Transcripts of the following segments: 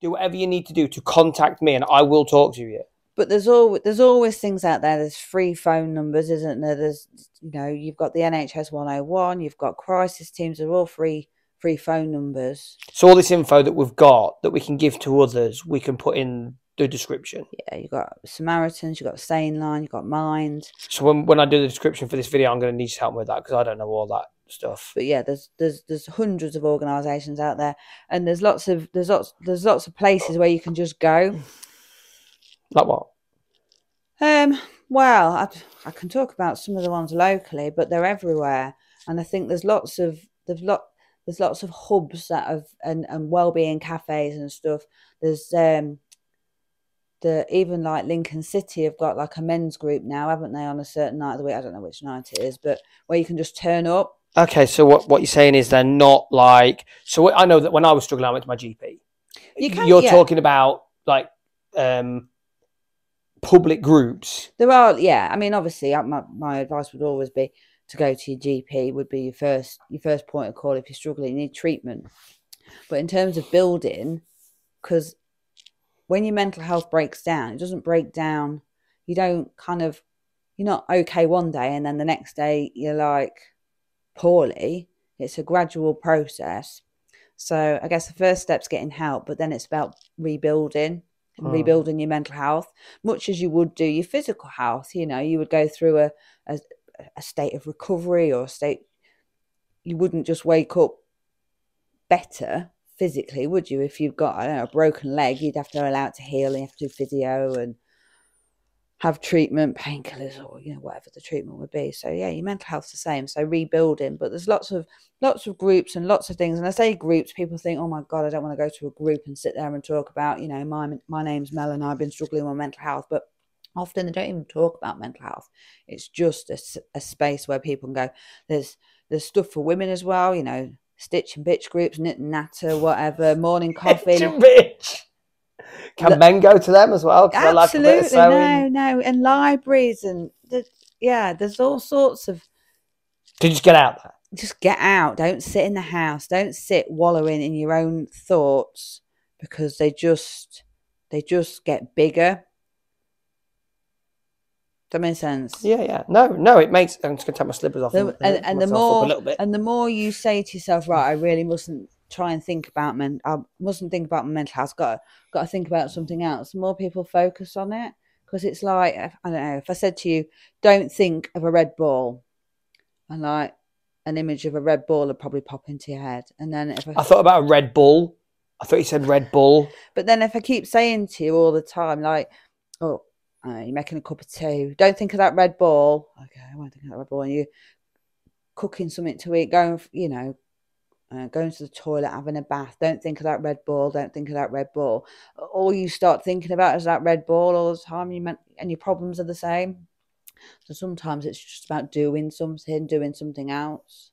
do whatever you need to do to contact me, and I will talk to you. But there's all there's always things out there. There's free phone numbers, isn't there? There's you know you've got the NHS 101, you've got crisis teams. They're all free free phone numbers. So all this info that we've got that we can give to others, we can put in the description. Yeah, you've got Samaritans, you've got Sane Line, you've got Mind. So when when I do the description for this video, I'm going to need your help with that because I don't know all that stuff. But yeah, there's there's there's hundreds of organisations out there, and there's lots of there's lots there's lots of places where you can just go. Like what? Um, well, I, I can talk about some of the ones locally, but they're everywhere, and I think there's lots of there's lot there's lots of hubs that have and and well-being cafes and stuff. There's um the even like Lincoln City have got like a men's group now, haven't they? On a certain night of the week, I don't know which night it is, but where you can just turn up. Okay, so what what you're saying is they're not like so. I know that when I was struggling, I went to my GP. You can, You're yeah. talking about like um public groups. There are, yeah. I mean, obviously, my my advice would always be to go to your GP. Would be your first your first point of call if you're struggling, you need treatment. But in terms of building, because when your mental health breaks down, it doesn't break down. You don't kind of you're not okay one day and then the next day you're like poorly. It's a gradual process. So I guess the first step's getting help, but then it's about rebuilding and Mm. rebuilding your mental health, much as you would do your physical health. You know, you would go through a, a, a state of recovery or a state, you wouldn't just wake up better physically, would you? If you've got, know, a broken leg, you'd have to allow it to heal and you have to do physio and have treatment, painkillers, or you know whatever the treatment would be. So yeah, your mental health's the same. So rebuilding, but there's lots of lots of groups and lots of things. And I say groups, people think, oh my god, I don't want to go to a group and sit there and talk about, you know, my my name's Mel and I've been struggling with mental health, but often they don't even talk about mental health. It's just a space where people can go. There's there's stuff for women as well, you know, stitch and bitch groups, knit and natter, whatever, morning coffee. Bitch, bitch. Can Look- men go to them as well? 'Cause I like a bit of Absolutely, sewing. no, no, and libraries and the, yeah, there's all sorts of. To just get out there. Just get out. Don't sit in the house. Don't sit wallowing in your own thoughts because they just they just get bigger. That makes sense? Yeah, yeah. No, no, it makes. I'm just gonna take my slippers off. The- and, and the more a little bit. and the more you say to yourself, right, I really mustn't try and think about men. I mustn't think about my mental health. I've got got to think about something else. The more people focus on it, because it's like I don't know. If I said to you, don't think of a red ball, and like an image of a red ball would probably pop into your head. And then if I, I thought about a Red Bull. I thought you said Red Bull. but then if I keep saying to you all the time, like, oh, uh, you're making a cup of tea, don't think of that red ball. Okay, I won't think of that red ball. And you cooking something to eat, going, you know, uh, going to the toilet, having a bath. Don't think of that red ball. Don't think of that red ball. All you start thinking about is that red ball all the time. You meant, and your problems are the same. So sometimes it's just about doing something, doing something else,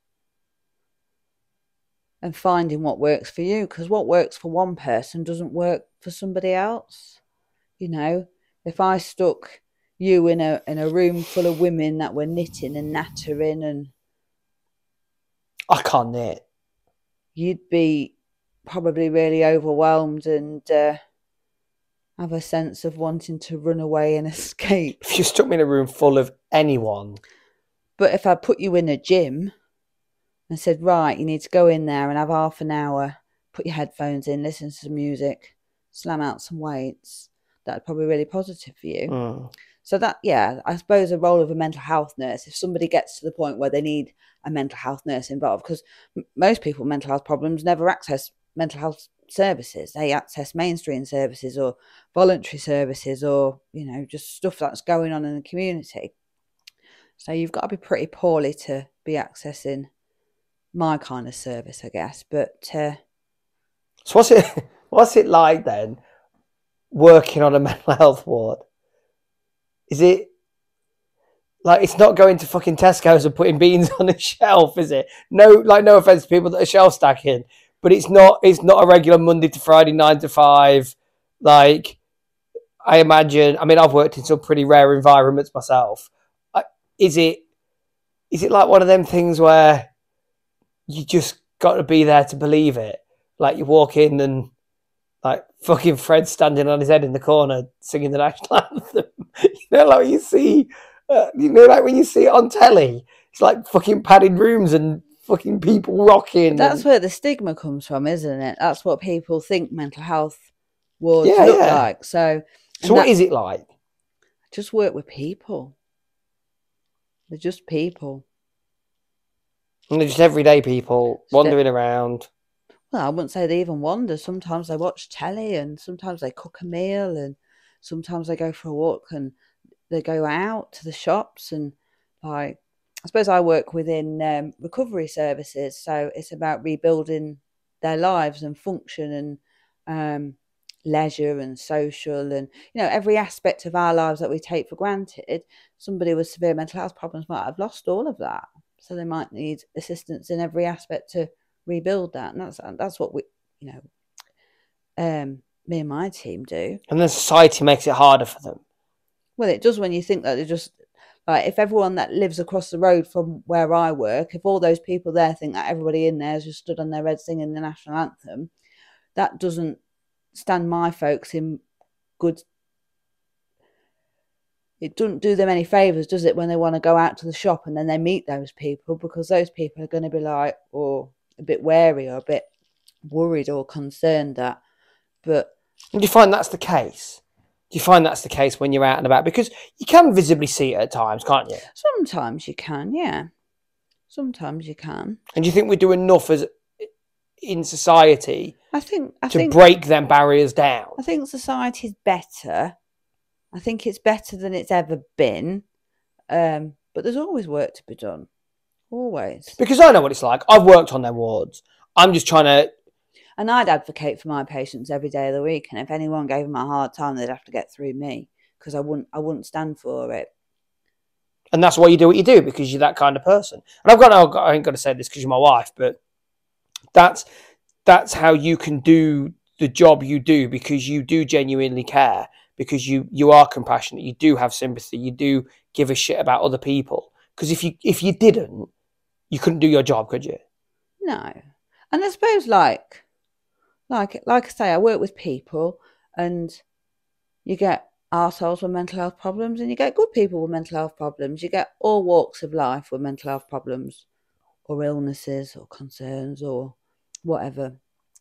and finding what works for you. Because what works for one person doesn't work for somebody else. You know, if I stuck you in a in a room full of women that were knitting and nattering and I can't knit. you'd be probably really overwhelmed and uh, have a sense of wanting to run away and escape. If you stuck me in a room full of anyone, But if I put you in a gym and said, right, you need to go in there and have half an hour, put your headphones in, listen to some music, slam out some weights, that'd probably be really positive for you. mm, So that, yeah, I suppose the role of a mental health nurse, if somebody gets to the point where they need a mental health nurse involved, because m- most people with mental health problems never access mental health services. They access mainstream services or voluntary services or, you know, just stuff that's going on in the community. So you've got to be pretty poorly to be accessing my kind of service, I guess. But uh, so what's it? What's it like then? Working on a mental health ward. Is it like it's not going to fucking Tesco's and putting beans on a shelf, is it? No, like no offense to people that are shelf stacking, but it's not. It's not a regular Monday to Friday nine to five. Like I imagine. I mean, I've worked in some pretty rare environments myself. I, is it? Is it like one of them things where you just got to be there to believe it? Like you walk in and like fucking Fred standing on his head in the corner singing the national anthem. you know, like you see, uh, you know, like when you see it on telly, it's like fucking padded rooms and fucking people rocking. That's and- where the stigma comes from, isn't it? That's what people think mental health wards Yeah, look yeah. like. So, so what that- is it like? just work with people. They're just people. And they're just everyday people Just wandering around. Well, I wouldn't say they even wander. Sometimes they watch telly and sometimes they cook a meal and sometimes they go for a walk and they go out to the shops and like I suppose I work within um, recovery services, so it's about rebuilding their lives and function and um, leisure and social and you know every aspect of our lives that we take for granted. Somebody with severe mental health problems might have lost all of that, so they might need assistance in every aspect to rebuild that, and that's that's what we you know um, me and my team do. And then society makes it harder for them. Well, it does when you think that they're just like if everyone that lives across the road from where I work, if all those people there think that everybody in there has just stood on their head singing the national anthem, that doesn't stand my folks in good. It doesn't do them any favors, does it, when they want to go out to the shop and then they meet those people because those people are going to be like, or a bit wary or a bit worried or concerned that. But And do you find that's the case? Do you find that's the case when you're out and about? Because you can visibly see it at times, can't you? sometimes you can, yeah. Sometimes you can. And do you think we do enough as in society I think I to think break them barriers down? I think society's better. I think it's better than it's ever been. Um, but there's always work to be done. Always. Because I know what it's like. I've worked on their wards. I'm just trying to. And I'd advocate for my patients every day of the week. And if anyone gave them a hard time, they'd have to get through me because I wouldn't I wouldn't stand for it. And that's why you do what you do because you're that kind of person. And I've got, no- I ain't got to say this because you're my wife, but that's that's how you can do the job you do because you do genuinely care because you you are compassionate. You do have sympathy. You do give a shit about other people. Because if you if you didn't, you couldn't do your job, could you? No. And I suppose like like like I say, I work with people and you get arseholes with mental health problems and you get good people with mental health problems. You get all walks of life with mental health problems or illnesses or concerns or whatever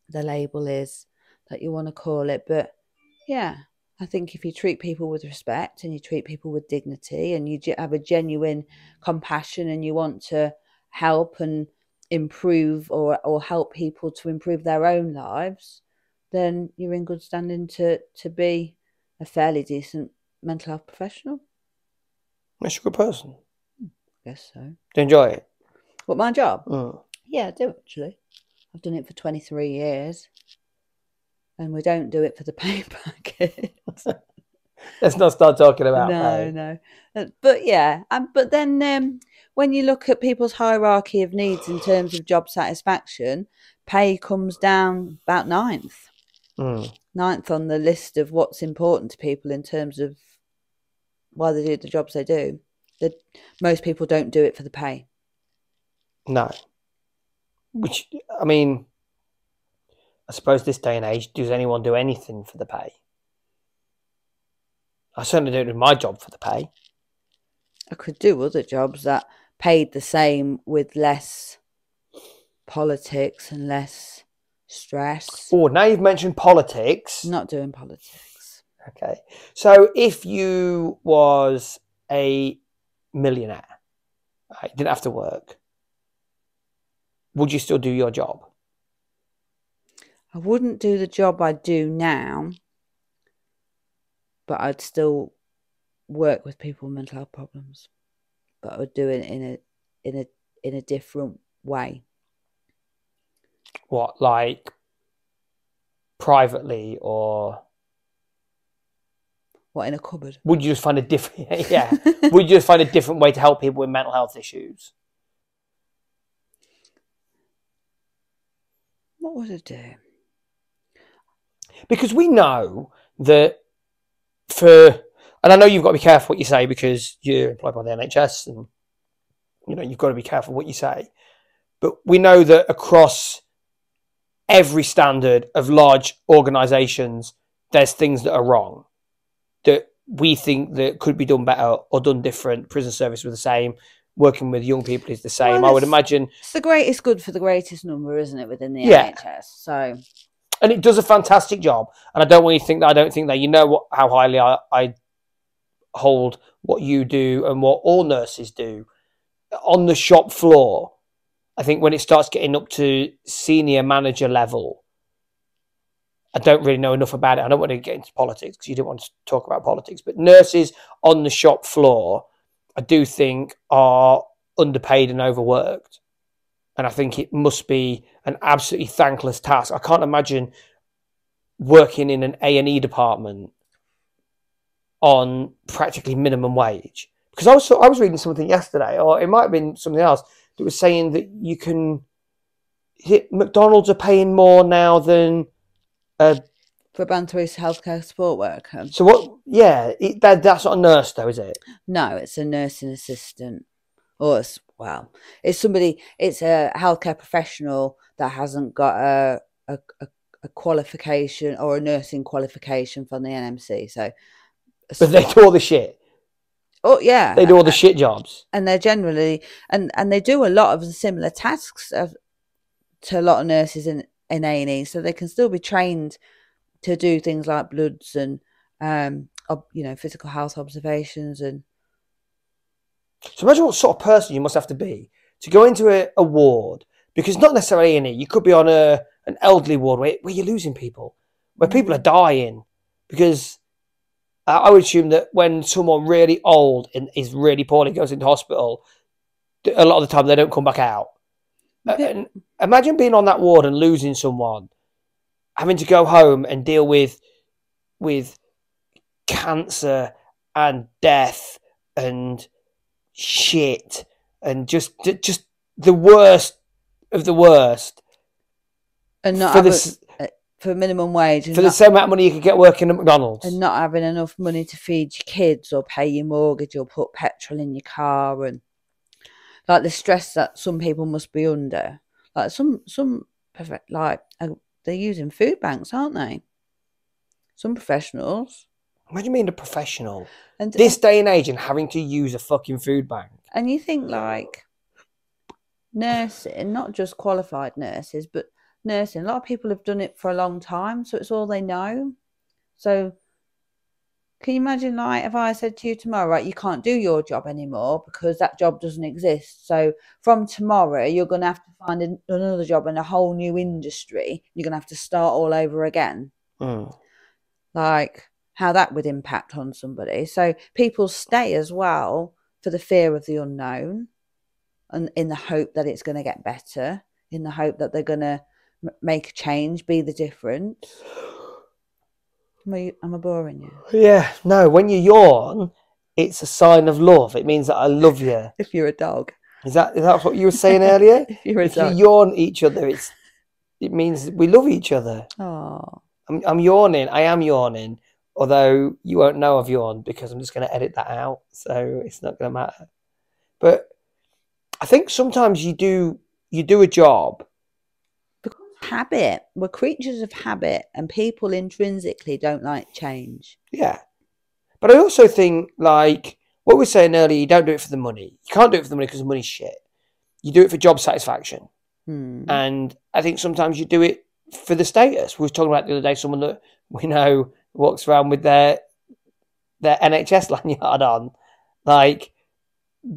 the label is that you want to call it. But yeah, I think if you treat people with respect and you treat people with dignity and you have a genuine compassion and you want to help and improve or or help people to improve their own lives, then you're in good standing to to be a fairly decent mental health professional. That's a good person. I guess so. Do you enjoy it? What my job? Mm. Yeah, I do actually. I've done it for 23 years. And we don't do it for the pay packet. Let's not start talking about no, no. Uh, But yeah, um, but then um, when you look at people's hierarchy of needs in terms of job satisfaction, pay comes down about ninth. Mm. ninth on the list of what's important to people in terms of why they do the jobs they do. That most people don't do it for the pay. No. Which I mean, I suppose this day and age, does anyone do anything for the pay? I certainly don't do my job for the pay. I could do other jobs that paid the same with less politics and less stress. Oh, now you've mentioned politics. Not doing politics. Okay. So if you was a millionaire, right, didn't have to work, would you still do your job? I wouldn't do the job I do now, but I'd still work with people with mental health problems. But I would do it in a in a in a different way. What, like privately, or What in a cupboard? would you just find a different? yeah. would you just find a different way to help people with mental health issues? What would I do? because we know that for and I know you've got to be careful what you say because you're employed by the NHS and you know you've got to be careful what you say but we know that across every standard of large organisations, there's things that are wrong that we think that could be done better or done different. Prison service was the same. Working with young people is the same. Well, I would imagine, It's the greatest good for the greatest number, isn't it, within the Yeah. NHS? So and it does a fantastic job. And I don't want you to think that I don't think that. You know what how highly I, I hold what you do and what all nurses do on the shop floor. I think when it starts getting up to senior manager level, I don't really know enough about it. I don't want to get into politics because you don't want to talk about politics. But nurses on the shop floor, I do think are underpaid and overworked. And I think it must be an absolutely thankless task. I can't imagine working in an A and E department on practically minimum wage. Because I was I was reading something yesterday, or it might have been something else that was saying that you can. McDonald's are paying more now than. Uh, for a Banteris healthcare support worker, so what? Yeah, it, that, that's not a nurse though, is it? no, it's a nursing assistant, or it's, well, it's somebody. It's a healthcare professional that hasn't got a a, a, a qualification or a nursing qualification from the NMC. So, But they do all the shit. oh yeah, They do all the shit jobs. and they're generally and and they do a lot of similar tasks of, to a lot of nurses in in A and E, so they can still be trained to do things like bloods and um ob, you know physical health observations and So imagine what sort of person you must have to be to go into a, a ward because not necessarily in it. You could be on a an elderly ward where, where you're losing people, where mm. people are dying because I I would assume that when someone really old and is really poorly goes into hospital, a lot of the time they don't come back out. And imagine being on that ward and losing someone, having to go home and deal with with cancer and death and shit and just just the worst of the worst and not for having, this for minimum wage and for the same amount of money you could get working at McDonald's. and not having enough money to feed your kids or pay your mortgage or put petrol in your car and like the stress that some people must be under. Like some some like uh, they're using food banks aren't they? Some professionals Imagine being a professional? And this day and age and having to use a fucking food bank. and you think like nursing not just qualified nurses but nursing a lot of people have done it for a long time so it's all they know. So can you imagine like if i said to you tomorrow right you can't do your job anymore because that job doesn't exist. So from tomorrow you're going to have to find another job in a whole new industry. You're going to have to start all over again. Mm. like how that would impact on somebody. So people stay as well for the fear of the unknown and in the hope that it's going to get better, in the hope that they're going to m- make a change, be the difference. Am I, am I boring you? Yeah, no, when you yawn, it's a sign of love. It means that I love you. If you're a dog. Is that is that what you were saying earlier? If if you yawn each other, it's it means we love each other. Oh, I'm, I'm yawning. I am yawning, although you won't know I've yawned because I'm just going to edit that out, so it's not going to matter. But I think sometimes you do you do a job. habit. We're creatures of habit, and people intrinsically don't like change. Yeah. But I also think, like, what we were saying earlier, you don't do it for the money. You can't do it for the money because the money's shit. You do it for job satisfaction. Hmm. And I think sometimes you do it for the status. We were talking about the other day someone that we know walks around with their their NHS lanyard on. Like,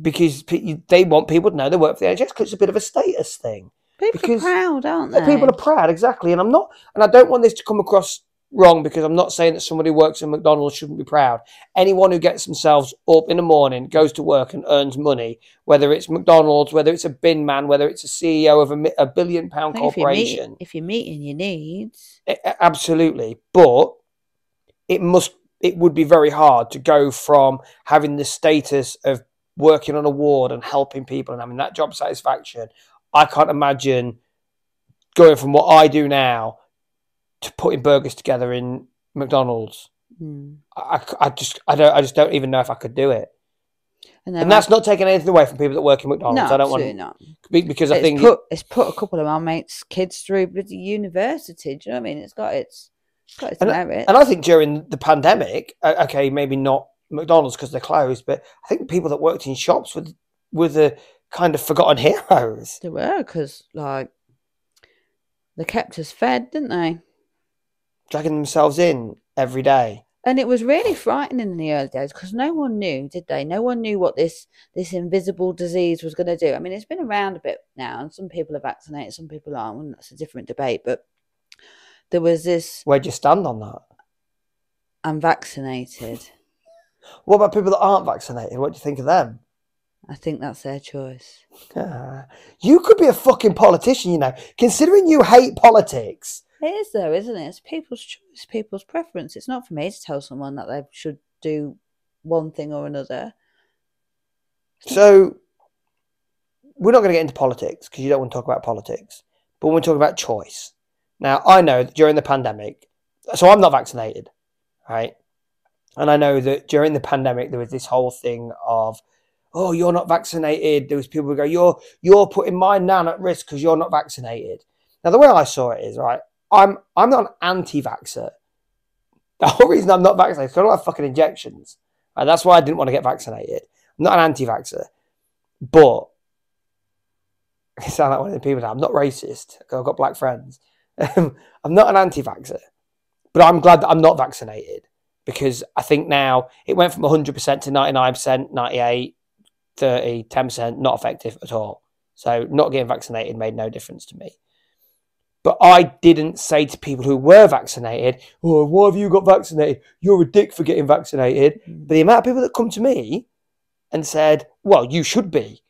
because they want people to know they work for the NHS because it's a bit of a status thing. People because- are proud, aren't they? People are proud, exactly. And I'm not, and I don't want this to come across wrong because I'm not saying that somebody who works in McDonald's shouldn't be proud. Anyone who gets themselves up in the morning, goes to work and earns money, whether it's McDonald's, whether it's a bin man, whether it's a CEO of a, a billion pound think if you're, meet- corporation, if you're meeting your needs, a- absolutely. But it must, it would be very hard to go from having the status of working on a ward and helping people and having that job satisfaction. I can't imagine going from what I do now to putting burgers together in McDonald's. hmm. I, I- just, I don't, I just don't even know if I could do it. And, And that's not taking anything away from people that work in no, McDonald's. I don't want to, not. be- because I it's think put it's put a couple of our mates' kids through bloody university. Do you know what I mean? It's got its, it's got its merit. And I think during the pandemic, okay, maybe not McDonald's because they're closed, but I think people that worked in shops were were the kind of forgotten heroes. They were because like they kept us fed, didn't they? dragging themselves in every day. And it was really frightening in the early days because no one knew, did they? No one knew what this this invisible disease was going to do. I mean, it's been around a bit now, and some people are vaccinated, some people aren't. And that's a different debate. But there was this Where'd you stand on that? I'm vaccinated. What about people that aren't vaccinated? What do you think of them? I think that's their choice. Ah, you could be a fucking politician, you know. Considering you hate politics, It is though, isn't it? It's people's choice, people's preference. It's not for me to tell someone that they should do one thing or another. so we're not going to get into politics because you don't want to talk about politics. But when we talk about choice, now I know that during the pandemic, so I'm not vaccinated, right? And I know that during the pandemic there was this whole thing of, oh, you're not vaccinated. There was people who go, you're you're putting my nan at risk because you're not vaccinated. Now the way I saw it is right. I'm I'm not an anti-vaxxer. The whole reason I'm not vaccinated is 'cause I don't have fucking injections. And that's why I didn't want to get vaccinated. I'm not an anti-vaxxer, but I sound like one of the people now. I'm not racist. 'cause I've got black friends. Um, I'm not an anti-vaxxer, but I'm glad that I'm not vaccinated because I think now it went from 100% to 99%, 98, 30, 10%, not effective at all. So not getting vaccinated made no difference to me. But I didn't say to people who were vaccinated, "Oh, why have you got vaccinated? You're a dick for getting vaccinated." But the amount of people that come to me and said, "Well, you should be.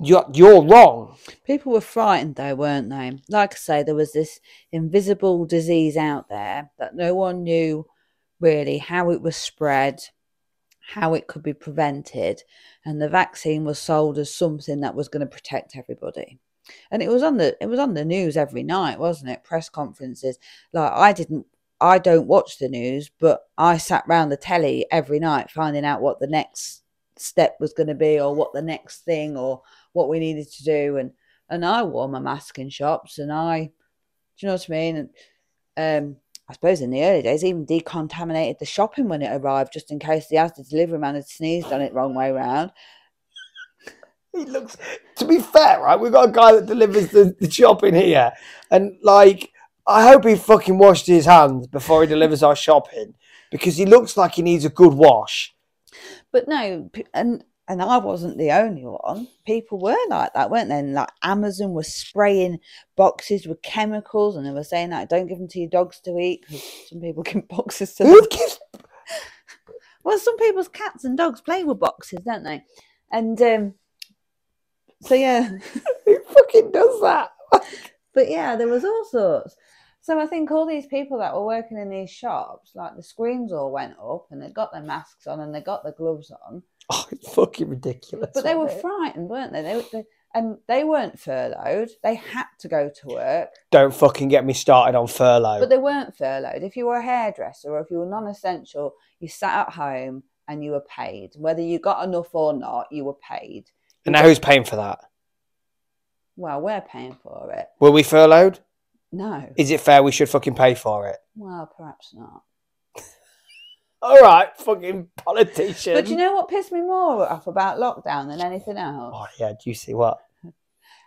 You're you're wrong." People were frightened though, weren't they? Like I say, there was this invisible disease out there that no one knew really how it was spread, how it could be prevented, and the vaccine was sold as something that was going to protect everybody. And it was on the it was on the news every night, wasn't it? Press conferences. Like I didn't I don't watch the news, but I sat round the telly every night finding out what the next step was going to be or what the next thing or what we needed to do and and I wore my mask in shops and I do you know what I mean and um I suppose in the early days even decontaminated the shopping when it arrived just in case the Asda delivery man had sneezed on it wrong way round He looks. To be fair, right, we've got a guy that delivers the, the shopping here, and like, I hope he fucking washed his hands before he delivers our shopping because he looks like he needs a good wash. but no and and I wasn't the only one. People were like that, weren't they? And like Amazon was spraying boxes with chemicals, and they were saying that don't give them to your dogs to eat because some people give boxes to Who gives? Well, some people's cats and dogs play with boxes, don't they? And um, so yeah, Who fucking does that? but yeah, there was all sorts. So I think all these people that were working in these shops, like the screens all went up, and they got their masks on and they got their gloves on, Oh, it's fucking ridiculous. but they were it? frightened, weren't they? They, they and they weren't furloughed. They had to go to work, Don't fucking get me started on furlough. but they weren't furloughed. If you were a hairdresser or if you were non-essential, you sat at home and you were paid. Whether you got enough or not, you were paid. and now who's paying for that? Well, we're paying for it. Were we furloughed? No. Is it fair we should fucking pay for it? Well, perhaps not. All right, fucking politician. But you know what pissed me more off about lockdown than anything else? Oh yeah, do you see what?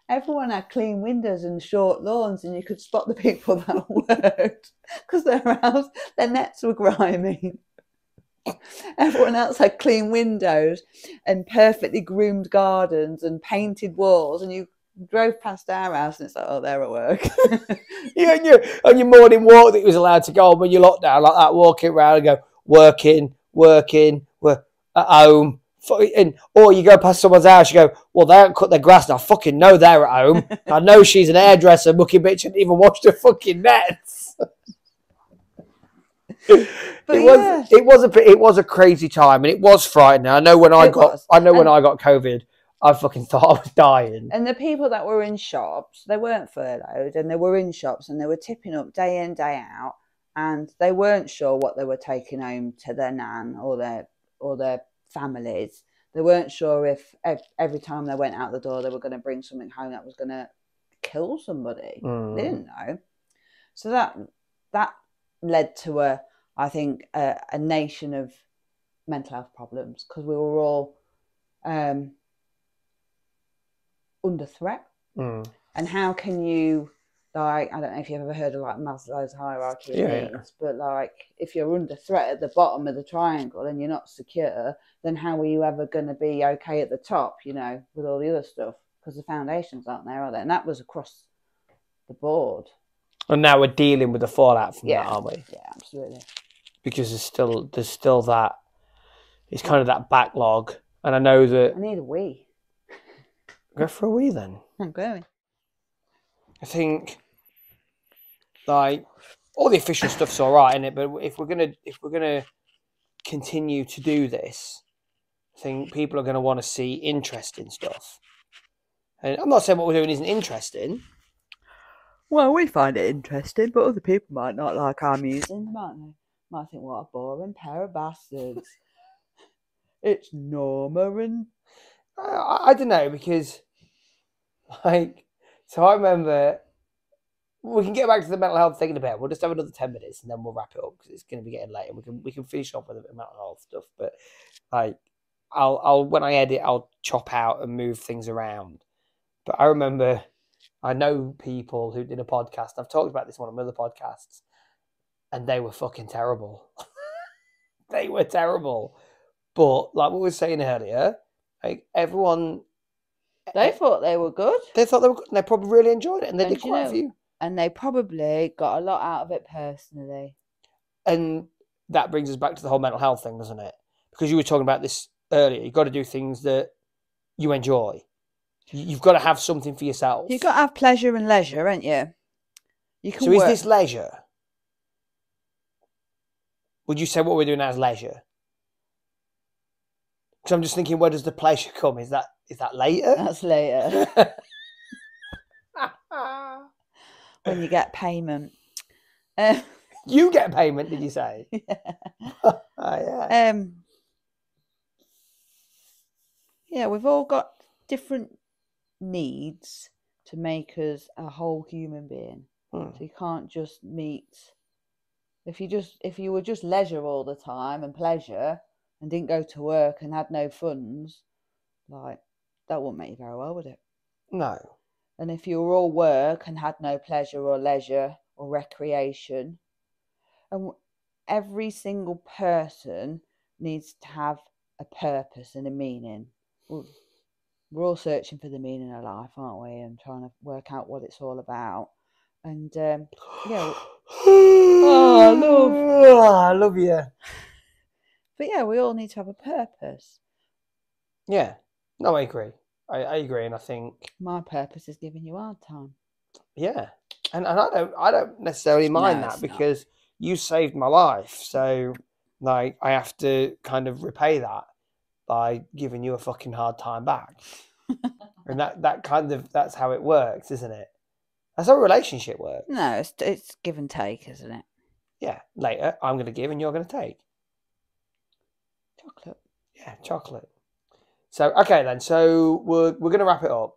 Everyone had clean windows and short lawns, and you could spot the people that worked because their house, their nets were grimy. Everyone else had clean windows and perfectly groomed gardens and painted walls, and you drove past our house and it's like, oh, they're at work. you on your on your morning walk that you was allowed to go on when you locked down like that, walking around and go working, working, work at home, and or you go past someone's house, you go, well, they haven't cut their grass, and I fucking know they're at home. I know she's an hairdresser, mucky bitch, and even washed her fucking nets. But it was it was a bit it was a crazy time, and it was frightening. I know when I It got was. I know when I got COVID, I fucking thought I was dying. And the people that were in shops, they weren't furloughed and they were in shops and they were tipping up day in, day out, and they weren't sure what they were taking home to their nan or their or their families. they weren't sure if ev- every time they went out the door they were going to bring something home that was going to kill somebody. Mm. They didn't know. So that that led to a, I think, a, a nation of mental health problems because we were all um, under threat. Mm. And how can you, like, I don't know if you've ever heard of like Maslow's hierarchy of Yeah, yeah. needs, but like, if you're under threat at the bottom of the triangle and you're not secure, then how are you ever going to be okay at the top? You know, with all the other stuff because the foundations aren't there, are they? And that was across the board. And now we're dealing with the fallout from Yeah. that, aren't we? Yeah, absolutely. Because there's still there's still that it's kind of that backlog. And I know that I need a wee. go for a wee then. I'm going. I think like all the official stuff's all right, is it? But if we're gonna if we're gonna continue to do this, I think people are gonna want to see interesting stuff. And I'm not saying what we're doing isn't interesting. Well, we find it interesting, but other people might not like our music, might they? Might think, what a boring pair of bastards. it's Norma and I, I don't know because, like, so I remember we can get back to the mental health thing in a bit. We'll just have another ten minutes and then we'll wrap it up because it's going to be getting late. And we can we can finish off with the mental health stuff. But like, I'll I'll when I edit, I'll chop out and move things around. But I remember, I know people who did a podcast. I've talked about this one my other podcasts, and they were fucking terrible. they were terrible. But like what we were saying earlier, like everyone they thought they were good, they thought they were good and they probably really enjoyed it and they And did quite a few. and they probably got a lot out of it personally. And that brings us back to the whole mental health thing, doesn't it? Because you were talking about this earlier. You've got to do things that you enjoy. You- You've got to have something for yourself. You've got to have pleasure and leisure, haven't you? You can so is this leisure? Would you say what we're doing now is leisure? Because I'm just thinking, where does the pleasure come? Is that is that later? That's later when you get payment. Um, you get payment, did you say? Oh, yeah. um, yeah, we've all got different needs to make us a whole human being. Hmm. So you can't just meet. If you just if you were just leisure all the time and pleasure and didn't go to work and had no funds, like that wouldn't make you very well, would it? No. And if you were all work and had no pleasure or leisure or recreation, and every single person needs to have a purpose and a meaning. We're we're all searching for the meaning of life, aren't we? And trying to work out what it's all about. And um, yeah, oh, I love- I love you. But yeah, we all need to have a purpose. Yeah. No, I agree. I, I agree, and I think My purpose is giving you hard time. yeah, and, and I don't I don't necessarily mind No, that it's not. because you saved my life, so like I have to kind of repay that by giving you a fucking hard time back, and that that kind of that's how it works, isn't it? That's how a relationship works. No, it's it's give and take, isn't it? Yeah. Later, I'm going to give, and you're going to take. Chocolate. Yeah, chocolate. So okay then. So we're we're gonna wrap it up.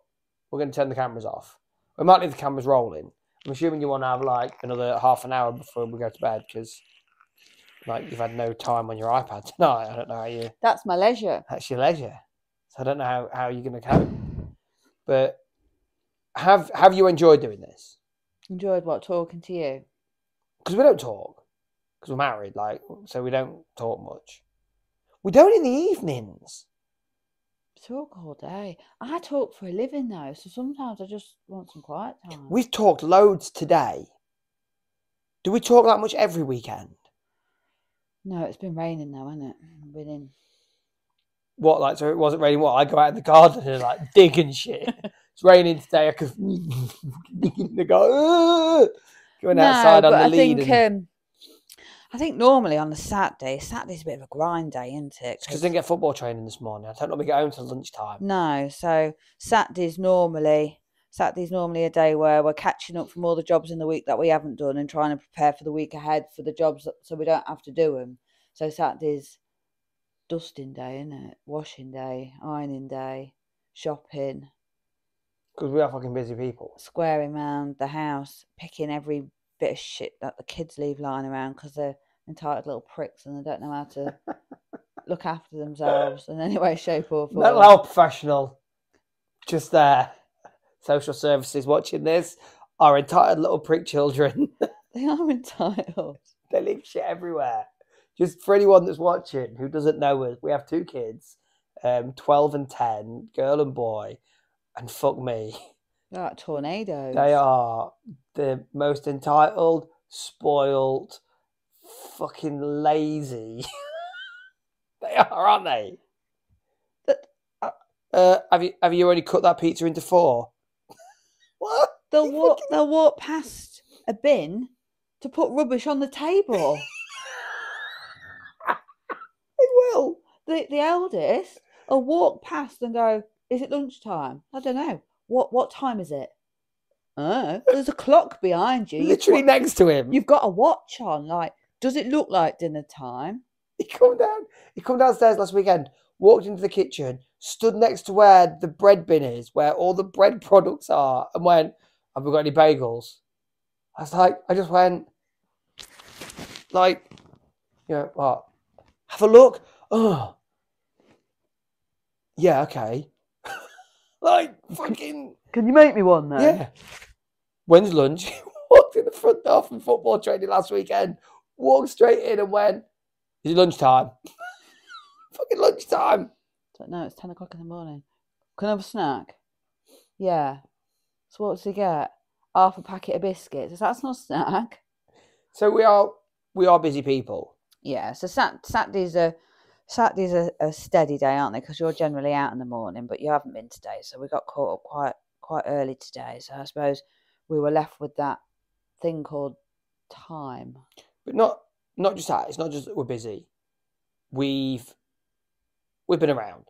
We're gonna turn the cameras off. We might leave the cameras rolling. I'm assuming you want to have like another half an hour before we go to bed because like you've had no time on your iPad tonight. I don't know how you. That's my leisure. That's your leisure. So I don't know how, how you're gonna cope. But have have you enjoyed doing this? Enjoyed what talking to you. Because we don't talk. Because we're married, like so we don't talk much. We don't in the evenings. Talk all day. I talk for a living though, so sometimes I just want some quiet time. We've talked loads today. Do we talk that much every weekend? No, it's been raining though, hasn't it? I've been in. What, like, so it wasn't raining? What, I go out in the garden and like dig and shit. it's raining today. I could dig in the garden. Going outside no, on but the I lead. think and, um, I think normally on a Saturday, Saturday's a bit of a grind day, isn't it? because I didn't get football training this morning. I don't normally get home till lunchtime. No, so Saturday's normally Saturday's normally a day where we're catching up from all the jobs in the week that we haven't done and trying to prepare for the week ahead for the jobs that, so we don't have to do them. So Saturday's dusting day, isn't it? Washing day, ironing day, shopping, Because we are fucking busy people. squaring round the house, picking every bit of shit that the kids leave lying around because they're entitled little pricks and they don't know how to look after themselves in any way, shape, or form. Mental health professional, just there. Social services watching this are entitled little prick children. They are entitled. they leave shit everywhere. Just for anyone that's watching who doesn't know us, we have two kids, um, 12 and 10, girl and boy, and fuck me. They're like tornadoes. They are the most entitled, spoiled, fucking lazy. they are, aren't they? But- Uh, have you have you already cut that pizza into four? what? They'll walk. fucking- They'll walk past a bin to put rubbish on the table. They will. the the eldest will walk past and go, "Is it lunchtime?" I don't know. What what time is it? Oh, there's a clock behind you. Literally got- next to him. You've got a watch on. Like, does it look like dinner time? He come down. He come downstairs last weekend. Walked into the kitchen, stood next to where the bread bin is, where all the bread products are, and went, "Have we got any bagels?" I was like, I just went, like, you know, what? Have a look. Oh, yeah, okay. like, fucking, Can you make me one though? yeah. When's lunch? Walked in the front door from football training last weekend. Walked straight in and went, "Is it lunchtime?" fucking lunchtime. Don't know. It's ten o'clock in the morning. Can I have a snack? Yeah. So what does he get? Half a packet of biscuits. That's not a snack. So we are we are busy people. Yeah. So sat- Saturdays are Saturdays are a steady day, aren't they? Because you're generally out in the morning, but you haven't been today. So we got caught up quite quite early today. So I suppose we were left with that thing called time. But not not just that. It's not just that we're busy. We've we've been around,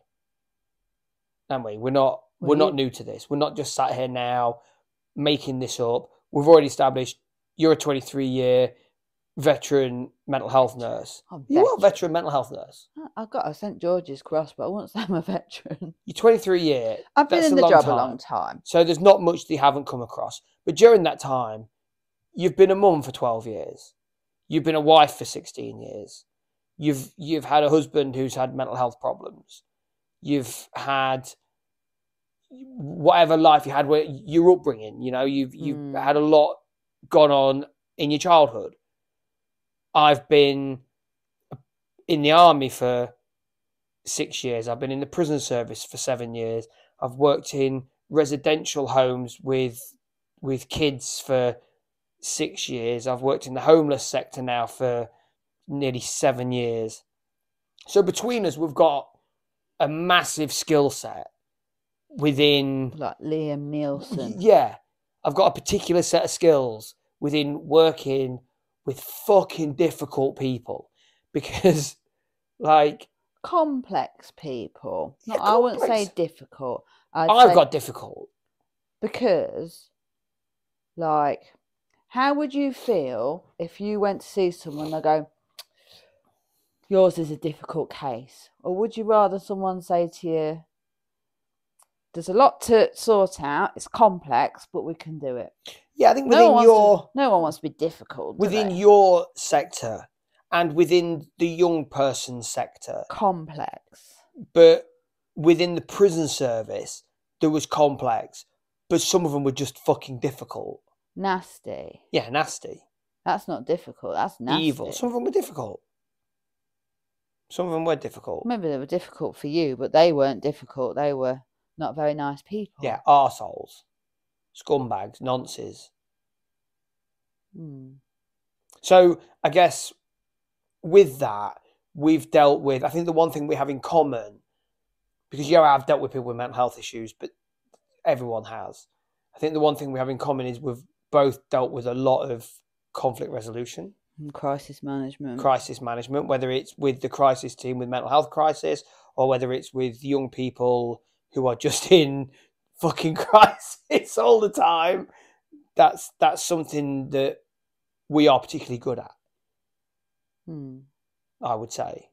haven't we? We're not we're not new to this. We're not just sat here now making this up. We've already established you're a 23 year veteran mental health nurse. I'm You are a veteran. mental health nurse. I've got a St George's Cross, but I won't say I'm a veteran. You're 23 year. I've been in the job a long time. So there's not much that you haven't come across. But during that time, you've been a mum for 12 years. You've been a wife for 16 years. You've you've had a husband who's had mental health problems. You've had whatever life you had where your upbringing, you know, you've you've Mm. had a lot gone on in your childhood. I've been in the army for six years. I've been in the prison service for seven years. I've worked in residential homes with with kids for six years. I've worked in the homeless sector now for nearly seven years. So between us, we've got a massive skill set within Like Liam Neeson. yeah, I've got a particular set of skills within working with fucking difficult people because, like, complex people. Yeah, No, I wouldn't say difficult. I've say got difficult. because, like, how would you feel if you went to see someone and they go, "Yours is a difficult case," or would you rather someone say to you, "There's a lot to sort out. It's complex, but we can do it." Yeah, I think No within one, your to, no one wants to be difficult. within they? your sector and within the young person sector, complex. but within the prison service, there was complex, but some of them were just fucking difficult. Nasty. Yeah, nasty, That's not difficult. That's nasty. evil. Some of them were difficult. Some of them were difficult. Maybe they were difficult for you, but they weren't difficult. They were not very nice people. Yeah, arseholes, scumbags, nonces. Hmm. So I guess with that, we've dealt with. I think the one thing we have in common, because yeah, I've dealt with people with mental health issues, but everyone has. I think the one thing we have in common is we've both dealt with a lot of conflict resolution, And crisis management. crisis management, whether it's with the crisis team with mental health crisis or whether it's with young people who are just in fucking crisis all the time. That's that's something that we are particularly good at. Hmm. I would say.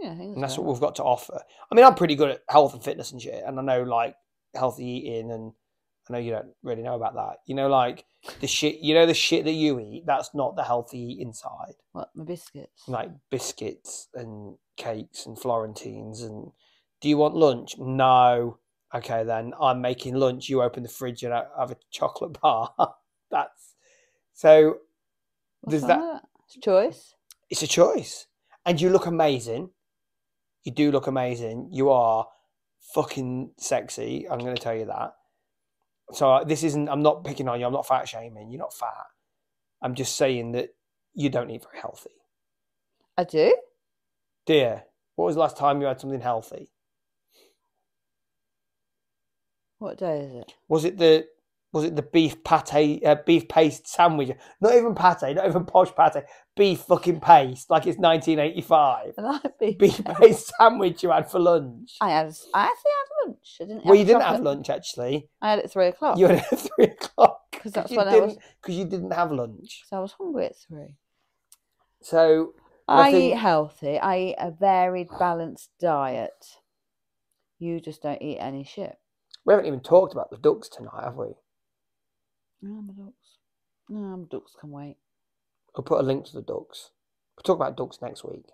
Yeah, I think and that's so. what we've got to offer. I mean, I'm pretty good at health and fitness and shit, and I know like healthy eating, and I know you don't really know about that. You know, like the shit, you know, the shit that you eat, that's not the healthy inside. What my biscuits? Like biscuits and cakes and Florentines. And do you want lunch? No. Okay, then I'm making lunch. You open the fridge and I have a chocolate bar. that's so. What's does that- that? It's a choice. it's a choice. And you look amazing. You do look amazing. You are fucking sexy. I'm going to tell you that. So this isn't, I'm not picking on you. I'm not fat shaming. You're not fat. I'm just saying that you don't eat very healthy. I do. Dear, what was the last time you had something healthy? What day is it? Was it the was it the beef pate uh, beef paste sandwich? Not even pate, not even posh pate. Beef fucking paste, like it's 1985. I like beef. Beef paste sandwich you had for lunch. I had. I actually had lunch. I didn't. Well, you didn't have lunch actually. I had it at three o'clock. You had it at three o'clock because that's when I was- because you didn't have lunch. So I was hungry at three. So I eat healthy. I eat a varied, balanced diet. You just don't eat any shit. we haven't even talked about the ducks tonight, have we? No, my ducks. No, my ducks can wait. I'll put a link to the ducks. We'll talk about ducks next week.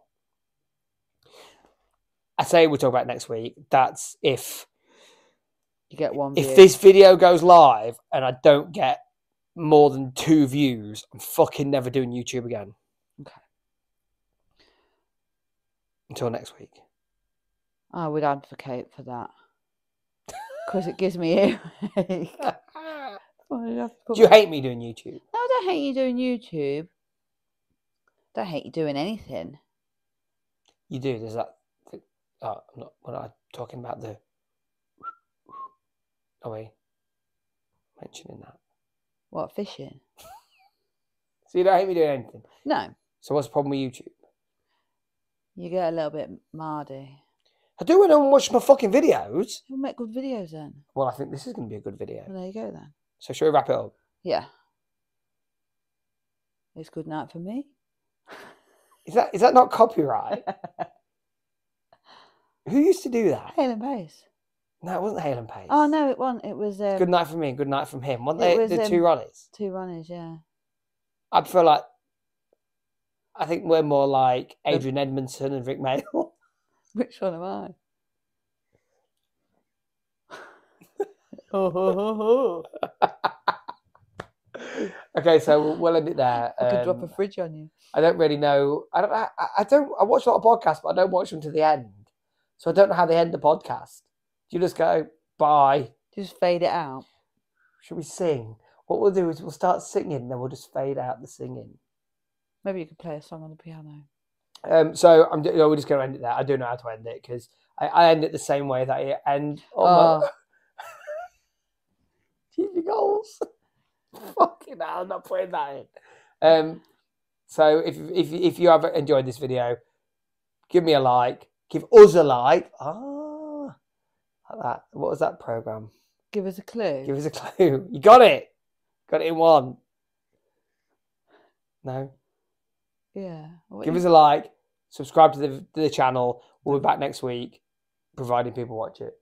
I say we'll talk about next week. That's if You get one. if view. this video goes live and I don't get more than two views, I'm fucking never doing YouTube again. Okay. Until next week. I would advocate for that because it gives me earache. You'd have to put Do you hate me doing YouTube? No, I don't hate you doing YouTube. I don't hate you doing anything. You do. There's that. Oh, I'm not. We're not talking about the. Oh, Are we mentioning that? What fishing? So you don't hate me doing anything. No, So what's the problem with YouTube? you get a little bit mardy. I do want to watch my fucking videos. You'll make good videos then. Well, I think this is going to be a good video. Well, there you go then. So shall we wrap it up? Yeah. It's good night for me. Is that is that not copyright? Who used to do that? And Pace. No, it wasn't Hale and Pace. Oh no, it wasn't. It was um, Good night from me and good night from him. Weren't they was, the two um, Ronnies? two runners. Yeah. I prefer like. I think we're more like Adrian Edmondson and Rik Mayall. Which one am I? oh, ho, ho, ho. okay, so we'll, end it there. I could drop a Um, fridge on you. I don't really know. I don't. I, I don't. I watch a lot of podcasts, but I don't watch them to the end, so I don't know how they end the podcast. Do you just go bye? Just fade it out. Should we sing? What we'll do is we'll start singing, then we'll just fade out the singing. Maybe you could play a song on the piano. Um, so I'm. ju- We're just going to end it there. I don't know how to end it because I, I end it the same way that I end. on my- Oh. Goals. Fucking hell, I'm not putting that in. Um, so if if if you have enjoyed this video, give me a like. Give us a like. Ah, like that. What was that program? Give us a clue. Give us a clue. You got it. Got it in one. No. yeah. What Give you- us a like. Subscribe to the to the channel. We'll be back next week, providing people watch it.